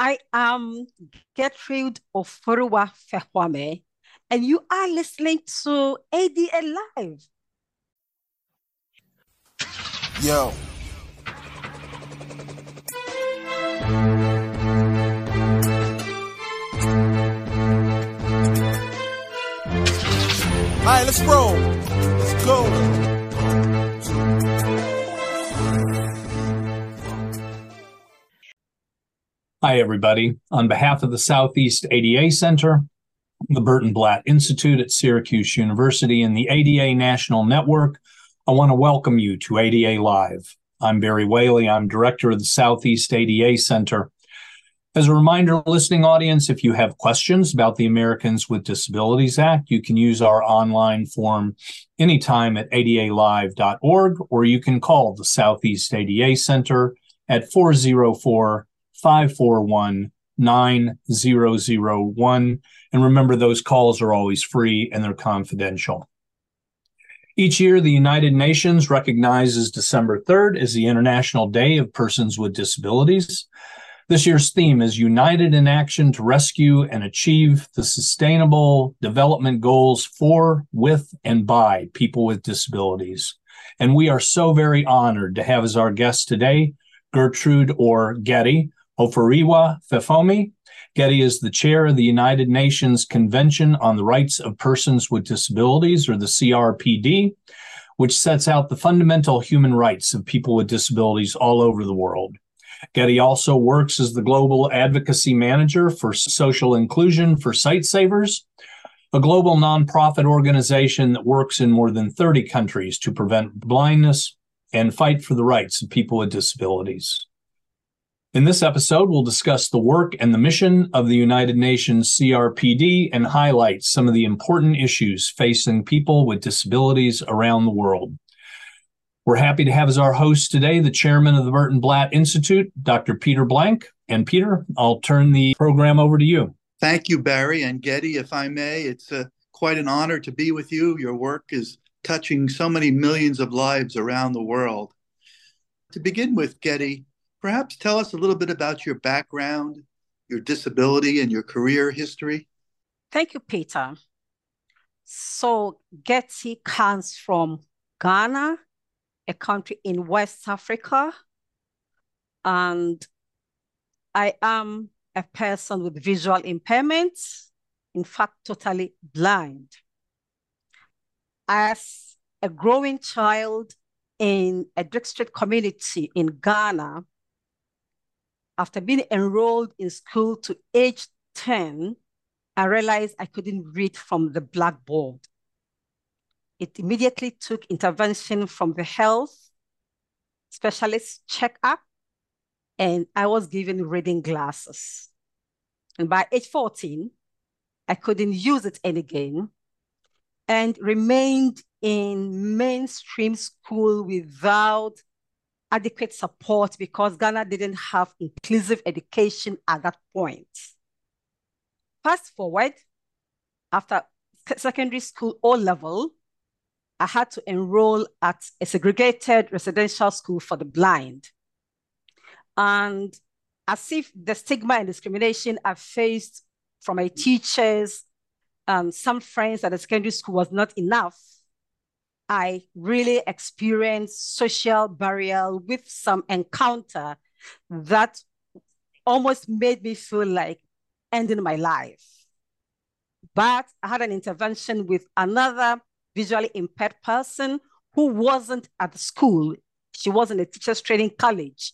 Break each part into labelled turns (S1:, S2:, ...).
S1: I am Gertrude Oforiwa Fefoame, and you are listening to ADA Live.
S2: Yo. All right, let's roll. Let's go.
S3: Hi, everybody. On behalf of the Southeast ADA Center, the Burton Blatt Institute at Syracuse University, and the ADA National Network, I want to welcome you to ADA Live. I'm Barry Whaley. I'm director of the Southeast ADA Center. As a reminder, listening audience, if you have questions about the Americans with Disabilities Act, you can use our online form anytime at adalive.org, or you can call the Southeast ADA Center at 404 541 9001. And remember, those calls are always free and they're confidential. Each year, the United Nations recognizes December 3rd as the International Day of Persons with Disabilities. This year's theme is United in Action to Rescue and Achieve the Sustainable Development Goals for, with, and by people with disabilities. And we are so very honored to have as our guest today Gertrude or Getty Oforiwa Fefoame. Getty is the chair of the United Nations Convention on the Rights of Persons with Disabilities, or the CRPD, which sets out the fundamental human rights of people with disabilities all over the world. Getty also works as the Global Advocacy Manager for Social Inclusion for Sightsavers, a global nonprofit organization that works in more than 30 countries to prevent blindness and fight for the rights of people with disabilities. In this episode, we'll discuss the work and the mission of the United Nations CRPD and highlight some of the important issues facing people with disabilities around the world. We're happy to have as our host today the chairman of the Burton Blatt Institute, Dr. Peter Blank. And Peter, I'll turn the program over to you.
S4: Thank you, Barry and Getty, if I may. It's uh, quite an honor to be with you. Your work is touching so many millions of lives around the world. To begin with, Getty, perhaps tell us a little bit about your background, your disability, and your career history.
S1: Thank you, Peter. So, Getty comes from Ghana, a country in West Africa. And I am a person with visual impairments, in fact, totally blind. As a growing child in a district community in Ghana, after being enrolled in school to age 10, I realized I couldn't read from the blackboard. It immediately took intervention from the health specialist checkup, and I was given reading glasses. And by age 14, I couldn't use it again and remained in mainstream school without adequate support because Ghana didn't have inclusive education at that point. Fast forward, after secondary school O level, I had to enroll at a segregated residential school for the blind. And as if the stigma and discrimination I faced from my teachers and some friends at the secondary school was not enough, I really experienced social barrier with some encounter that almost made me feel like ending my life. But I had an intervention with another visually impaired person who wasn't at the school. She was in a teacher's training college.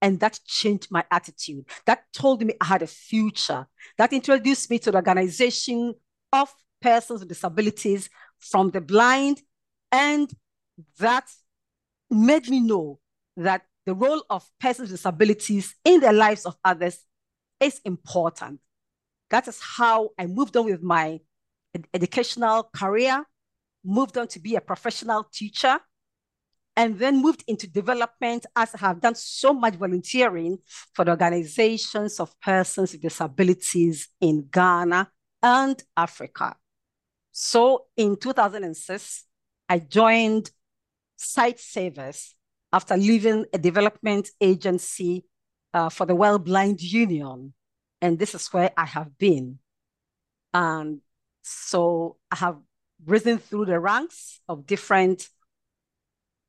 S1: And that changed my attitude. That told me I had a future. That introduced me to the organization of persons with disabilities from the blind. And that made me know that the role of persons with disabilities in the lives of others is important. That is how I moved on with my educational career moved on to be a professional teacher, and then moved into development as I have done so much volunteering for the organizations of persons with disabilities in Ghana and Africa. So in 2006, I joined Sightsavers after leaving a development agency uh, for the World Blind Union, and this is where I have been. And so I have risen through the ranks of different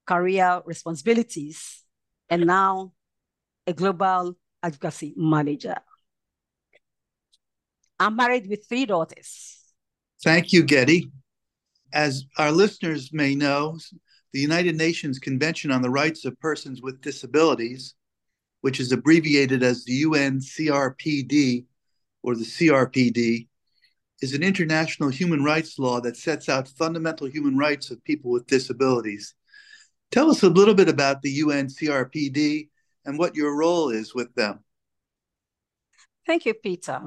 S1: career responsibilities, and now a global advocacy manager. I'm married with three daughters.
S4: Thank you, Getty. As our listeners may know, the United Nations Convention on the Rights of Persons with Disabilities, which is abbreviated as the UNCRPD or the CRPD, is an international human rights law that sets out fundamental human rights of people with disabilities. Tell us a little bit about the UNCRPD and what your role is with them.
S1: Thank you, Peter.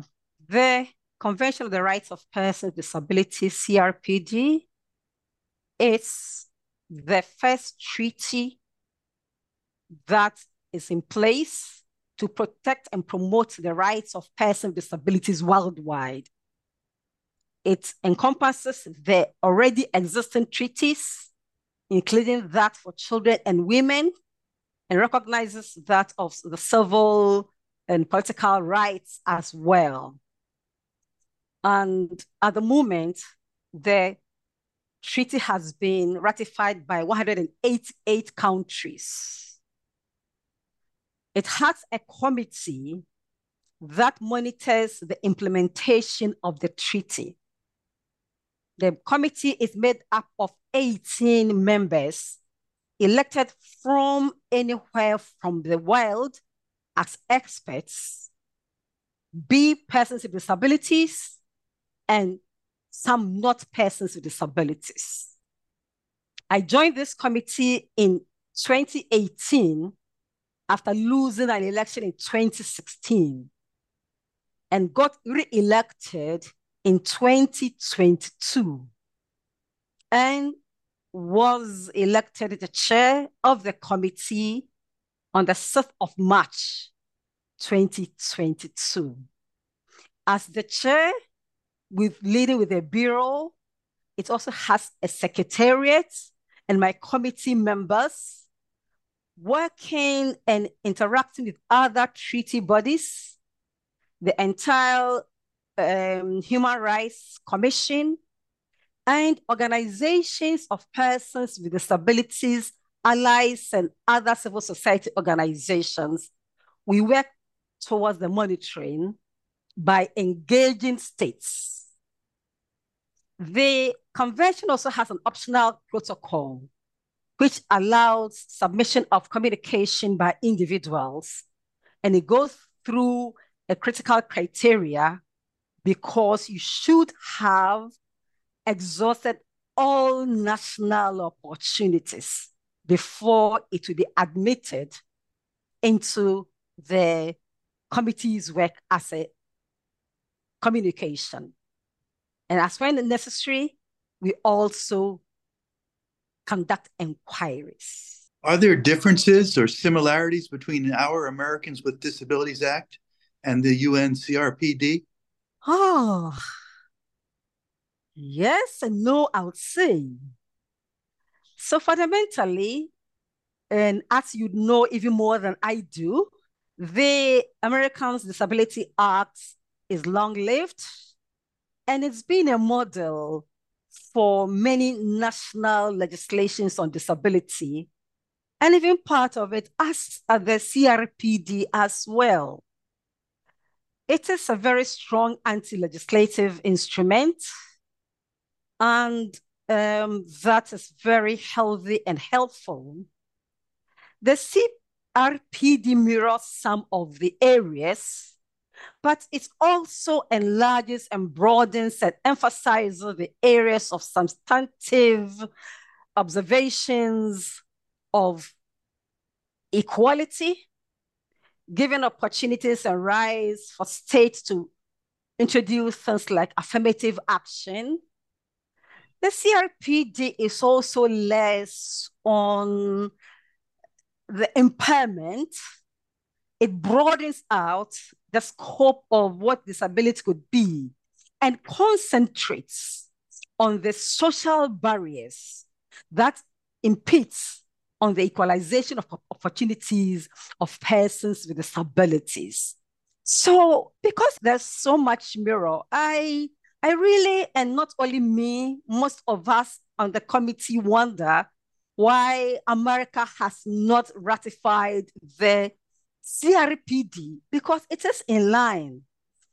S1: The Convention on the Rights of Persons with Disabilities, CRPD, is the first treaty that is in place to protect and promote the rights of persons with disabilities worldwide. It encompasses the already existing treaties, including that for children and women, and recognizes that of the civil and political rights as well. And at the moment, the treaty has been ratified by 188 countries. It has a committee that monitors the implementation of the treaty. The committee is made up of 18 members elected from anywhere from the world as experts, be persons with disabilities, and some not persons with disabilities. I joined this committee in 2018 after losing an election in 2016 and got re-elected in 2022 and was elected the chair of the committee on the 6th of March 2022. As the chair, with leading with a bureau, it also has a secretariat and my committee members working and interacting with other treaty bodies, the entire um, Human Rights Commission, and organizations of persons with disabilities, allies, and other civil society organizations. We work towards the monitoring by engaging states. The convention also has an optional protocol which allows submission of communication by individuals. And it goes through a critical criteria because you should have exhausted all national opportunities before it will be admitted into the committee's work as a communication. And as when necessary, we also conduct inquiries.
S4: Are there differences or similarities between our Americans with Disabilities Act and the UNCRPD?
S1: Oh, yes and no, I would say. So fundamentally, and as you know even more than I do, the Americans Disability Act is long-lived and it's been a model for many national legislations on disability and even part of it as the CRPD as well. It is a very strong anti-legislative instrument and um, that is very healthy and helpful. The CRPD mirrors some of the areas but it also enlarges and broadens and emphasizes the areas of substantive observations of equality, giving opportunities and rights for states to introduce things like affirmative action. The CRPD is also less on the impairment. It broadens out the scope of what disability could be and concentrates on the social barriers that impedes on the equalization of opportunities of persons with disabilities. So because there's so much mirror, I I really, and not only me, most of us on the committee wonder why America has not ratified the CRPD because it is in line.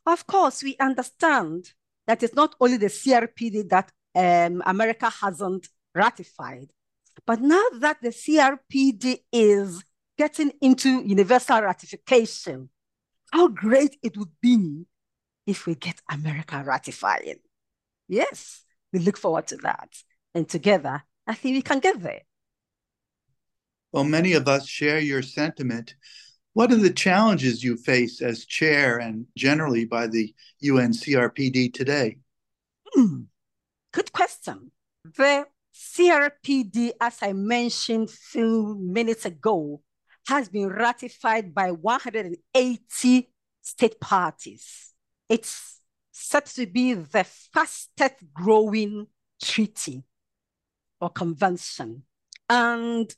S1: Of course, we understand that it's not only the CRPD that um, America hasn't ratified, but now that the CRPD is getting into universal ratification, how great it would be if we get America ratifying. Yes, we look forward to that. And together, I think we can get there.
S4: Well, many of us share your sentiment. What are the challenges you face as chair and generally by the UNCRPD today?
S1: Hmm. Good question. The CRPD, as I mentioned a few minutes ago, has been ratified by 180 state parties. It's set to be the fastest growing treaty or convention. And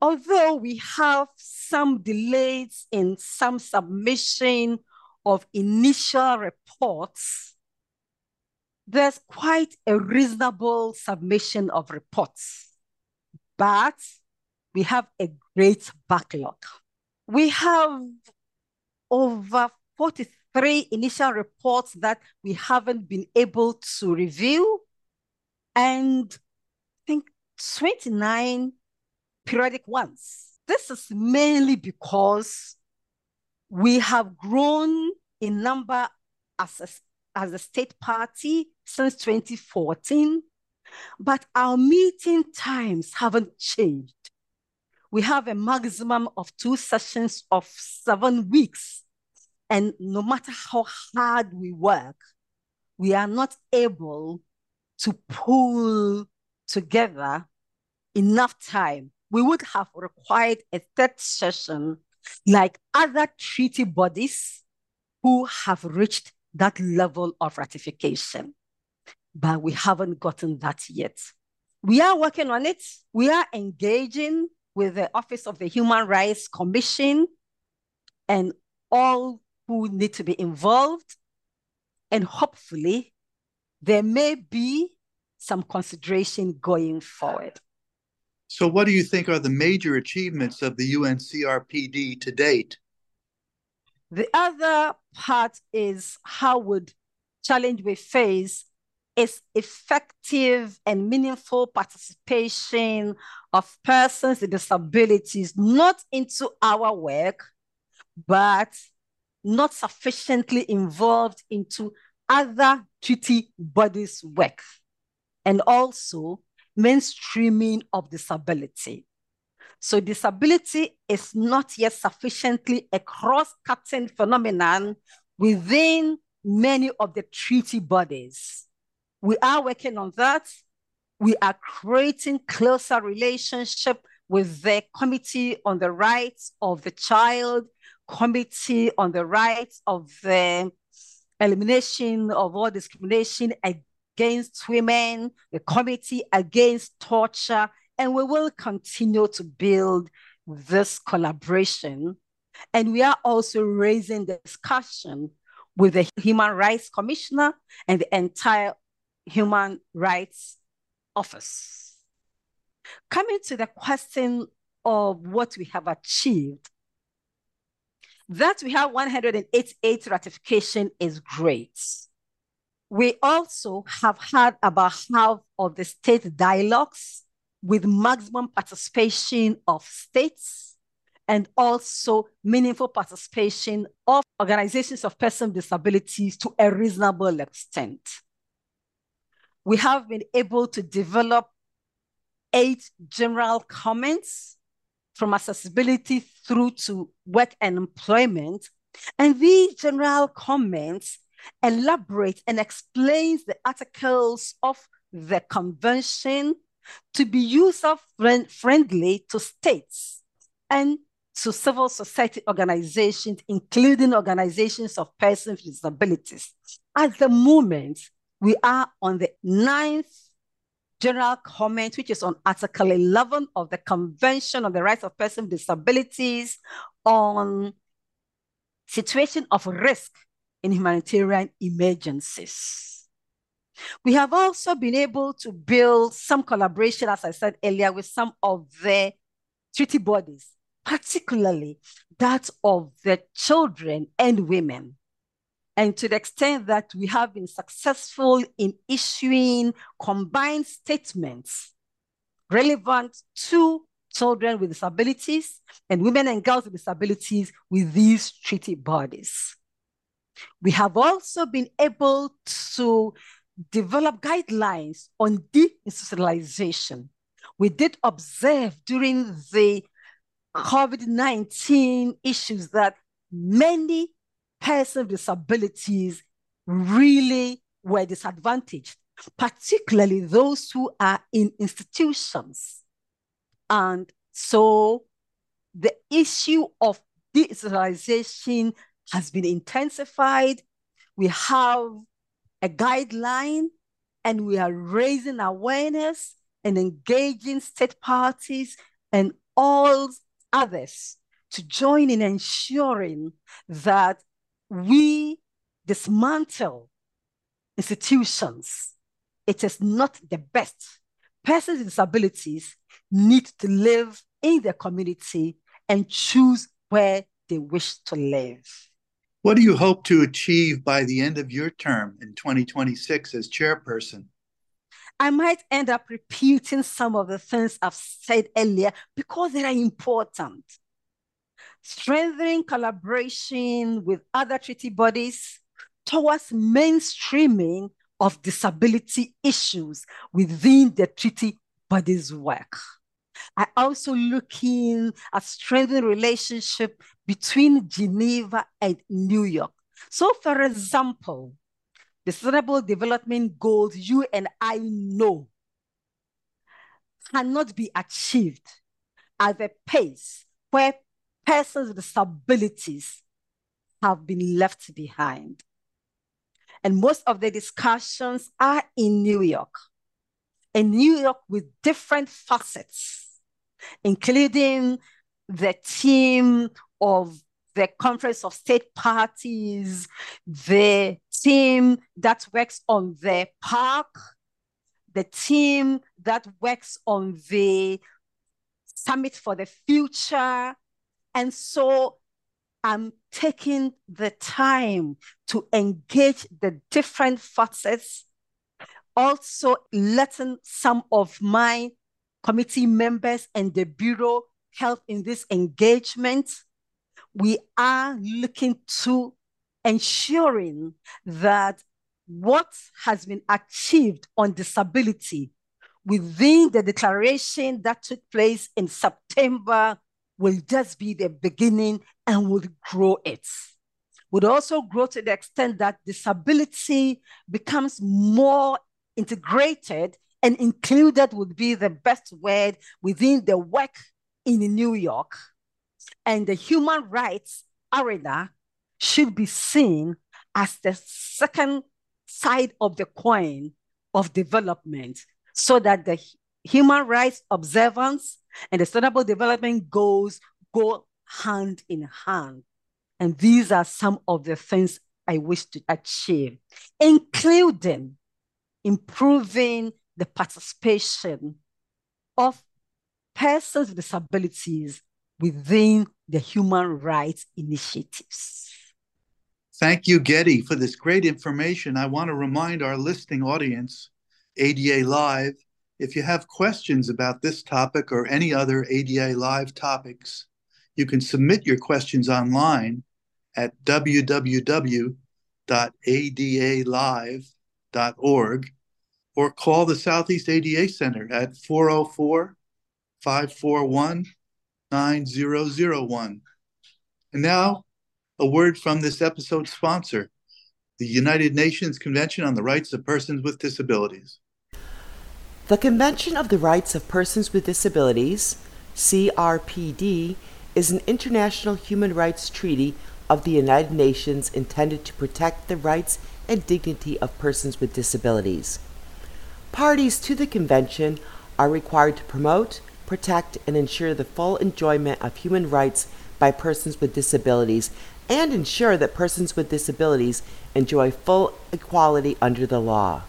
S1: although we have some delays in some submission of initial reports, there's quite a reasonable submission of reports, but we have a great backlog. We have over 43 initial reports that we haven't been able to review, and I think 29 periodic ones. This is mainly because we have grown in number as a as a state party since 2014, but our meeting times haven't changed. We have a maximum of two sessions of seven weeks. And no matter how hard we work, we are not able to pull together enough time. We would have required a third session like other treaty bodies who have reached that level of ratification. But we haven't gotten that yet. We are working on it. We are engaging with the Office of the Human Rights Commission and all who need to be involved. And hopefully, there may be some consideration going forward.
S4: So, what do you think are the major achievements of the UNCRPD to date?
S1: The other part is how would challenge we face is effective and meaningful participation of persons with disabilities, not into our work, but not sufficiently involved into other treaty bodies' work, and also mainstreaming of disability. So disability is not yet sufficiently a cross-cutting phenomenon within many of the treaty bodies. We are working on that. We are creating closer relationship with the Committee on the Rights of the Child, Committee on the Rights of the Elimination of All Discrimination Against Women, the Committee Against Torture, and we will continue to build this collaboration. And we are also raising the discussion with the Human Rights Commissioner and the entire Human Rights Office. Coming to the question of what we have achieved, that we have 188 ratification is great. We also have had about half of the state dialogues with maximum participation of states and also meaningful participation of organizations of persons with disabilities to a reasonable extent. We have been able to develop eight general comments from accessibility through to work and employment. And these general comments elaborate and explains the articles of the convention to be user friendly to states and to civil society organizations, including organizations of persons with disabilities. At the moment, we are on the ninth general comment, which is on Article 11 of the Convention on the Rights of Persons with Disabilities on situation of risk in humanitarian emergencies. We have also been able to build some collaboration, as I said earlier, with some of the treaty bodies, particularly that of the children and women. And to the extent that we have been successful in issuing combined statements relevant to children with disabilities and women and girls with disabilities with these treaty bodies. We have also been able to develop guidelines on deinstitutionalization. We did observe during the COVID 19 issues that many persons with disabilities really were disadvantaged, particularly those who are in institutions. And so the issue of deinstitutionalization has been intensified. We have a guideline and we are raising awareness and engaging state parties and all others to join in ensuring that we dismantle institutions. It is not the best. Persons with disabilities need to live in their community and choose where they wish to live.
S4: What do you hope to achieve by the end of your term in 2026 as chairperson?
S1: I might end up repeating some of the things I've said earlier because they are important. Strengthening collaboration with other treaty bodies towards mainstreaming of disability issues within the treaty bodies' work. I also looking at strengthening relationship between Geneva and New York. So, for example, the Sustainable Development Goals you and I know cannot be achieved at a pace where persons with disabilities have been left behind. And most of the discussions are in New York, in New York with different facets, including the team of the Conference of State Parties, the team that works on the park, the team that works on the Summit for the Future. And so I'm taking the time to engage the different facets, also letting some of my committee members and the Bureau help in this engagement we are looking to ensuring that what has been achieved on disability within the declaration that took place in September will just be the beginning and will grow it. Would also grow to the extent that disability becomes more integrated and included would be the best word within the work in New York and the human rights arena should be seen as the second side of the coin of development so that the human rights observance and the sustainable development goals go hand in hand. And these are some of the things I wish to achieve, including improving the participation of persons with disabilities within the human rights initiatives.
S4: Thank you, Getty, for this great information. I want to remind our listening audience, ADA Live, if you have questions about this topic or any other ADA Live topics, you can submit your questions online at www.adalive.org or call the Southeast ADA Center at 404 541 9001. And now, a word from this episode's sponsor, the United Nations Convention on the Rights of Persons with Disabilities.
S5: The Convention of the Rights of Persons with Disabilities, CRPD, is an international human rights treaty of the United Nations intended to protect the rights and dignity of persons with disabilities. Parties to the convention are required to promote, protect, and ensure the full enjoyment of human rights by persons with disabilities and ensure that persons with disabilities enjoy full equality under the law.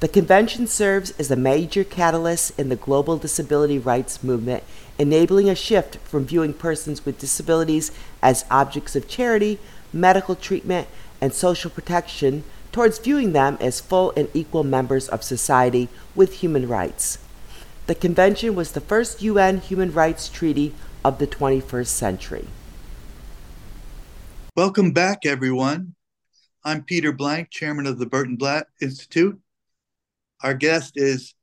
S5: The convention serves as a major catalyst in the global disability rights movement, enabling a shift from viewing persons with disabilities as objects of charity, medical treatment, and social protection towards viewing them as full and equal members of society with human rights. The convention was the first UN human rights treaty of the 21st century.
S4: Welcome back, everyone. I'm Peter Blank, chairman of the Burton Blatt Institute. Our guest is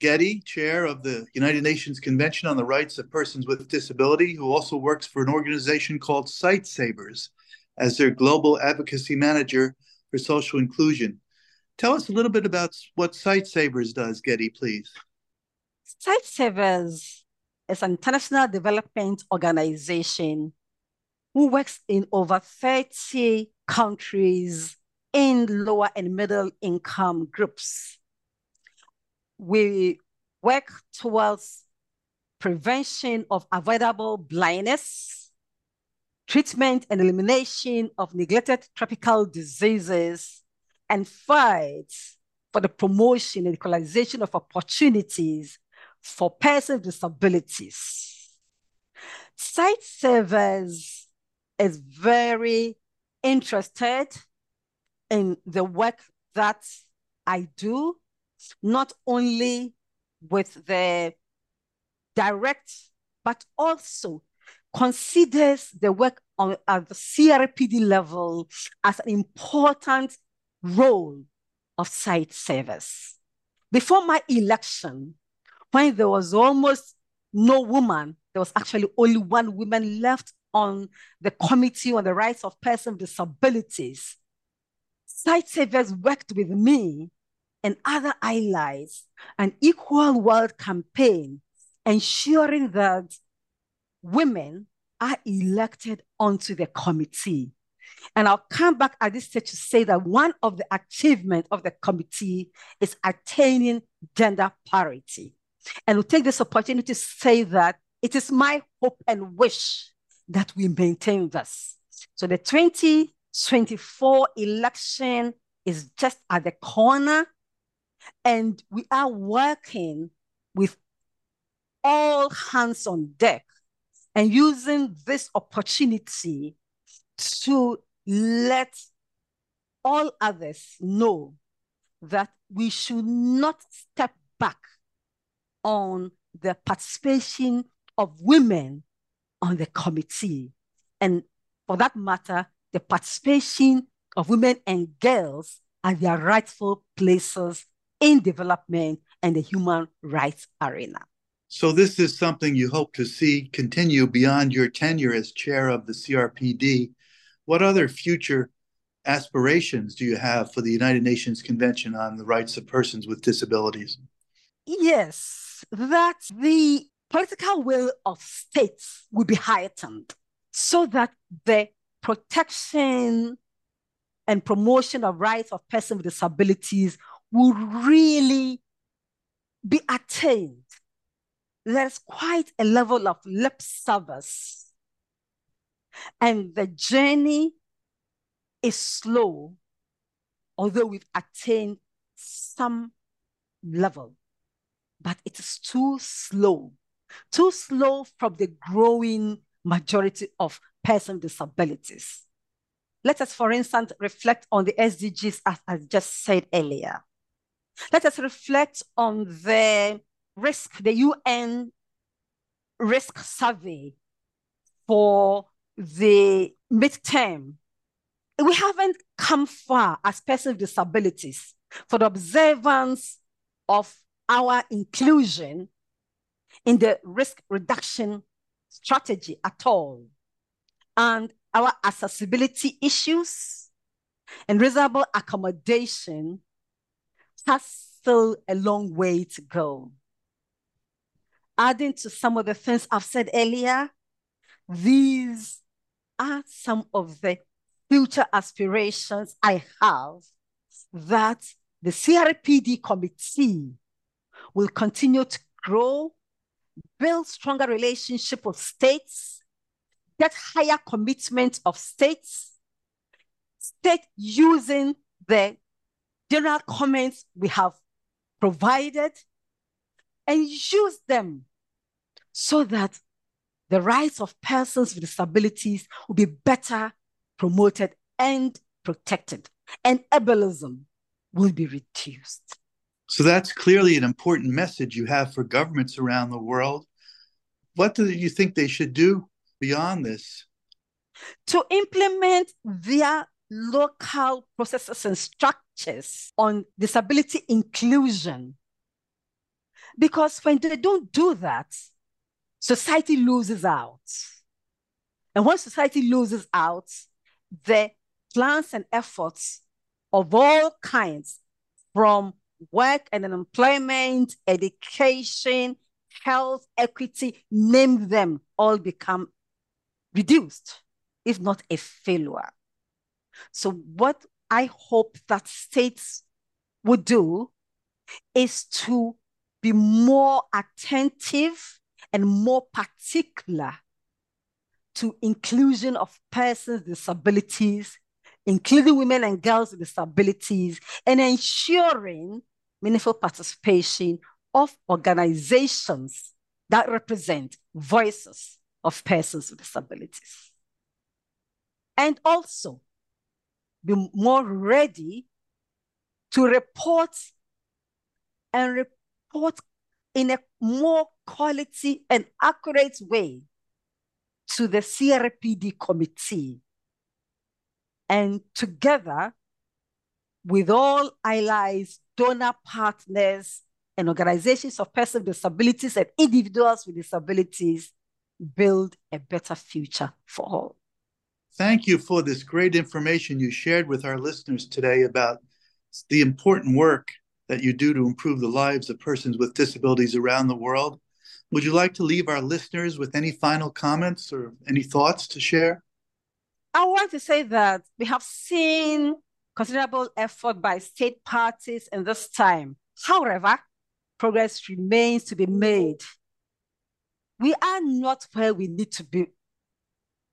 S4: Getty, chair of the United Nations Convention on the Rights of Persons with Disability, who also works for an organization called Sightsavers as their global advocacy manager for social inclusion. Tell us a little bit about what Sightsavers does, Getty, please.
S1: Sightsavers is an international development organization who works in over 30 countries in lower and middle income groups. We work towards prevention of avoidable blindness, treatment and elimination of neglected tropical diseases, and fights for the promotion and equalization of opportunities for persons with disabilities. Sightsavers is very interested in the work that I do, not only with the direct, but also considers the work on at the CRPD level as an important role of Sightsavers. Before my election, when there was almost no woman, there was actually only one woman left on the Committee on the Rights of Persons with Disabilities. Sightsavers worked with me and other allies an equal world campaign ensuring that women are elected onto the committee. And I'll come back at this stage to say that one of the achievements of the committee is attaining gender parity. And we'll take this opportunity to say that it is my hope and wish that we maintain this. So the 2024 election is just at the corner, and we are working with all hands on deck and using this opportunity to let all others know that we should not step back on the participation of women on the committee. And for that matter, the participation of women and girls at their rightful places in development and the human rights arena.
S4: So, this is something you hope to see continue beyond your tenure as chair of the CRPD. What other future aspirations do you have for the United Nations Convention on the Rights of Persons with Disabilities?
S1: Yes, that the political will of states will be heightened so that the protection and promotion of rights of persons with disabilities will really be attained. There's quite a level of lip service. And the journey is slow, although we've attained some level, but it is too slow too slow from the growing majority of persons with disabilities. Let us, for instance, reflect on the SDGs as I just said earlier. Let us reflect on the risk, the UN risk survey for the midterm. We haven't come far as persons with disabilities for the observance of our inclusion in the risk reduction strategy at all. And our accessibility issues and reasonable accommodation has still a long way to go. Adding to some of the things I've said earlier, these are some of the future aspirations I have that the CRPD committee will continue to grow, build stronger relationship with states, get higher commitment of states, state using the general comments we have provided and use them so that the rights of persons with disabilities will be better promoted and protected, and ableism will be reduced.
S4: So that's clearly an important message you have for governments around the world. What do you think they should do beyond this?
S1: To implement their local processes and structures on disability inclusion. Because when they don't do that, society loses out. And when society loses out, the plans and efforts of all kinds from work and employment, education, health, equity, name them, all become reduced, if not a failure. So, what I hope that states would do is to be more attentive and more particular to inclusion of persons with disabilities, including women and girls with disabilities, and ensuring meaningful participation of organizations that represent voices of persons with disabilities. And also be more ready to report and report in a more quality and accurate way to the CRPD committee. And together with all allies, donor partners, and organizations of persons with disabilities and individuals with disabilities, build a better future for all.
S4: Thank you for this great information you shared with our listeners today about the important work that you do to improve the lives of persons with disabilities around the world. Would you like to leave our listeners with any final comments or any thoughts to share?
S1: I want to say that we have seen considerable effort by state parties in this time. However, progress remains to be made. We are not where we need to be.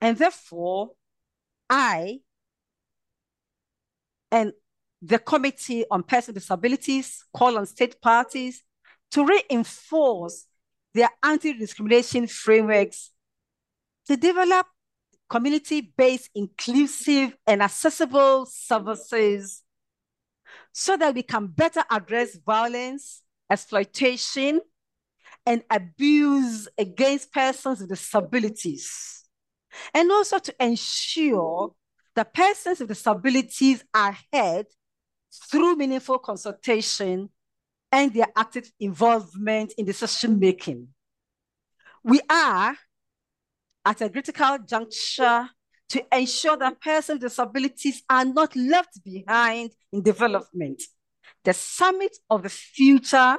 S1: And therefore, I and the Committee on Persons with Disabilities call on state parties to reinforce their anti-discrimination frameworks to develop community-based, inclusive, and accessible services so that we can better address violence, exploitation, and abuse against persons with disabilities. And also to ensure that persons with disabilities are heard through meaningful consultation and their active involvement in decision making. We are at a critical juncture to ensure that persons with disabilities are not left behind in development. The Summit of the Future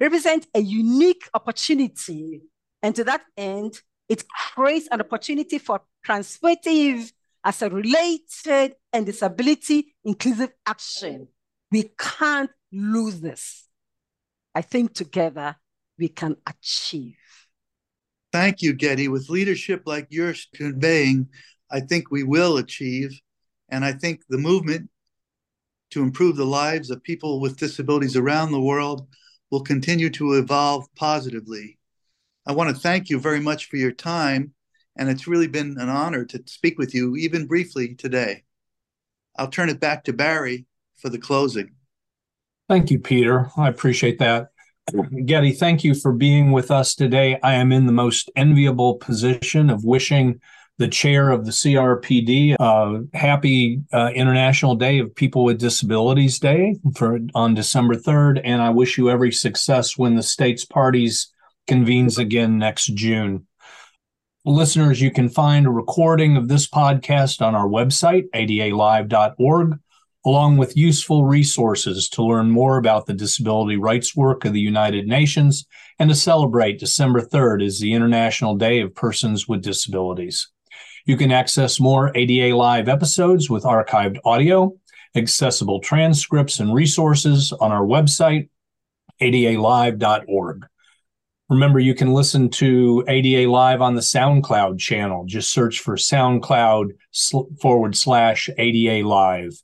S1: represents a unique opportunity, and to that end, it creates an opportunity for transformative, as a related and disability inclusive action. We can't lose this. I think together we can achieve.
S4: Thank you, Getty. With leadership like yours conveying, I think we will achieve. And I think the movement to improve the lives of people with disabilities around the world will continue to evolve positively. I want to thank you very much for your time. And it's really been an honor to speak with you, even briefly, today. I'll turn it back to Barry for the closing.
S3: Thank you, Peter. I appreciate that. Getty, thank you for being with us today. I am in the most enviable position of wishing the chair of the CRPD uh, happy uh, International Day of People with Disabilities Day for on December 3rd, and I wish you every success when the state's parties convenes again next June. Listeners, you can find a recording of this podcast on our website, adalive.org along with useful resources to learn more about the disability rights work of the United Nations and to celebrate December 3rd as the International Day of Persons with Disabilities. You can access more ADA Live episodes with archived audio accessible transcripts and resources on our website, adalive.org. Remember, you can listen to ADA Live on the SoundCloud channel. Just search for SoundCloud forward slash ADA Live.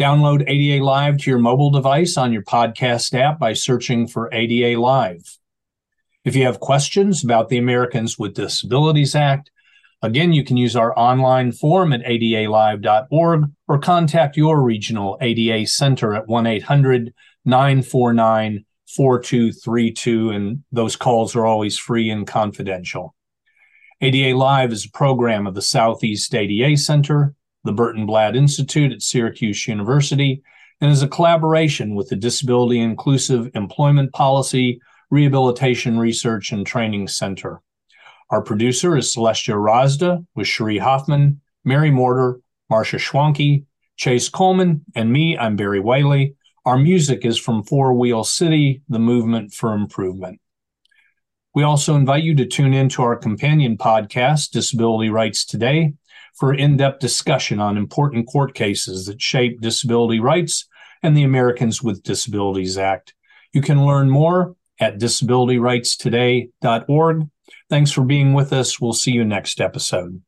S3: Download ADA Live to your mobile device on your podcast app by searching for ADA Live. If you have questions about the Americans with Disabilities Act, again, you can use our online form at adalive.org or contact your regional ADA center at 1 800 949 4232. And those calls are always free and confidential. ADA Live is a program of the Southeast ADA Center, the Burton Blatt Institute at Syracuse University, and is a collaboration with the Disability Inclusive Employment Policy Rehabilitation Research and Training Center. Our producer is Celestia Ohrazda with Cherie Hoffman, Mary Morter, Marcia Schwanke, Chase Coleman, and me, I'm Barry Whaley. Our music is from Four Wheel City, the Movement for Improvement. We also invite you to tune in to our companion podcast, Disability Rights Today, for in depth discussion on important court cases that shape disability rights and the Americans with Disabilities Act. You can learn more at disabilityrightstoday.org. Thanks for being with us. We'll see you next episode.